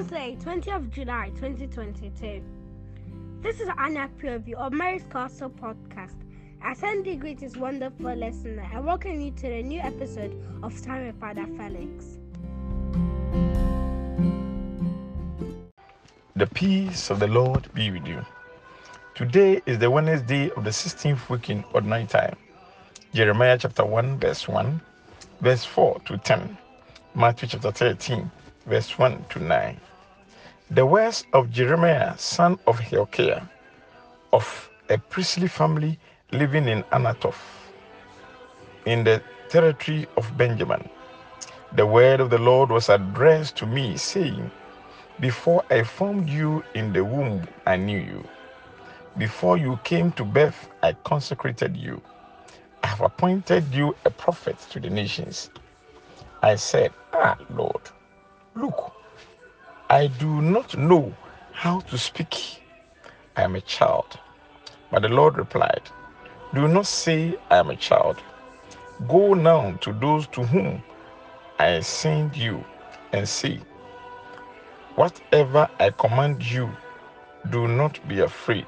Thursday, 20th of July 2022. This is Anna Purview of Mary's Castle podcast. I send greetings, wonderful listener, and welcome you to the new episode of Time with Father Felix. The peace of the Lord be with you. Today is the Wednesday of the 16th week in ordinary time. Jeremiah chapter 1, verse 1, verse 4 to 10. Matthew chapter 13, verse 1 to 9. The words of Jeremiah, son of Hilkiah, of a priestly family living in Anathoth, in the territory of Benjamin. The word of the Lord was addressed to me, saying, Before I formed you in the womb, I knew you. Before you came to birth, I consecrated you. I have appointed you a prophet to the nations. I said, Ah, Lord, look, I do not know how to speak. I am a child. But the Lord replied, Do not say I am a child. Go now to those to whom I send you and say, Whatever I command you, do not be afraid.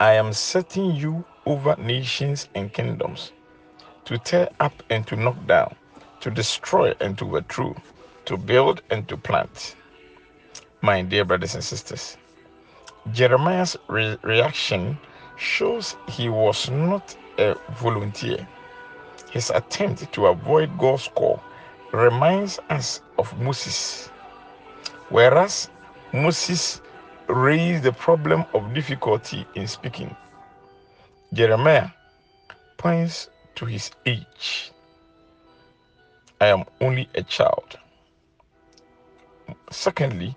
I am setting you over nations and kingdoms to tear up and to knock down, to destroy and to overthrow, to build and to plant. My dear brothers and sisters, Jeremiah's re- reaction shows he was not a volunteer. His attempt to avoid God's call reminds us of Moses. Whereas Moses raised the problem of difficulty in speaking, Jeremiah points to his age. I am only a child. Secondly,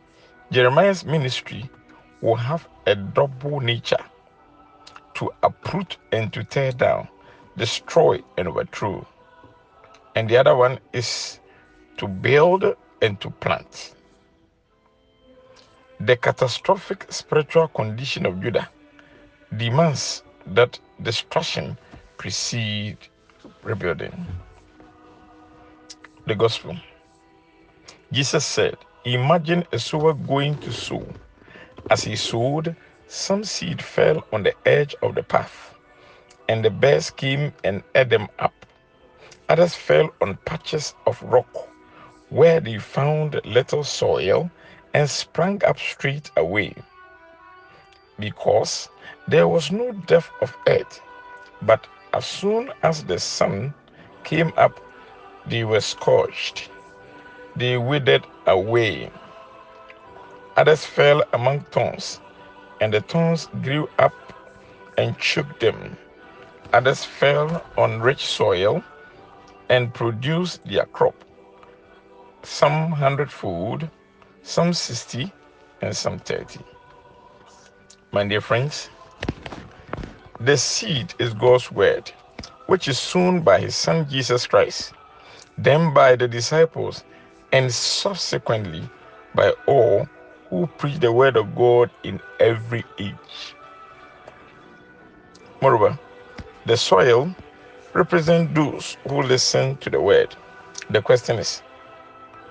Jeremiah's ministry will have a double nature to uproot and to tear down, destroy and overthrow. And the other one is to build and to plant. The catastrophic spiritual condition of Judah demands that destruction precede rebuilding. The gospel. Jesus said, Imagine a sower going to sow. As he sowed, some seed fell on the edge of the path, and the bears came and ate them up. Others fell on patches of rock, where they found little soil and sprang up straight away. Because there was no depth of earth, but as soon as the sun came up, they were scorched. They withered away. Others fell among thorns, and the thorns grew up and choked them. Others fell on rich soil and produced their crop, some hundredfold, some sixty, and some thirty. My dear friends, the seed is God's word, which is sown by his Son Jesus Christ, then by the disciples, and subsequently by all who preach the word of God in every age. Moreover, the soil represents those who listen to the word. The question is,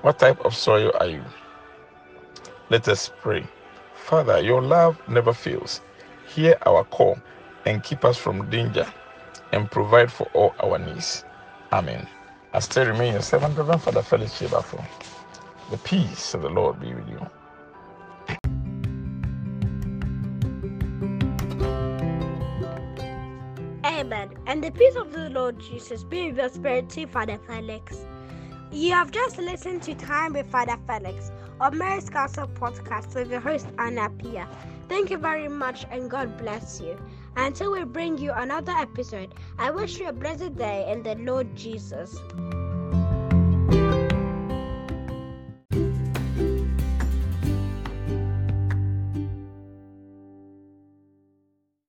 what type of soil are you? Let us pray. Father, your love never fails. Hear our call and keep us from danger and provide for all our needs. Amen. I still remain your servant, Reverend Father Felix Chebafo. The peace of the Lord be with you. Amen. And the peace of the Lord Jesus be with your spirit too, Father Felix. You have just listened to Time with Father Felix on Mary's Castle podcast with your host Anna Pia. Thank you very much and God bless you. Until we bring you another episode, I wish you a blessed day in the Lord Jesus.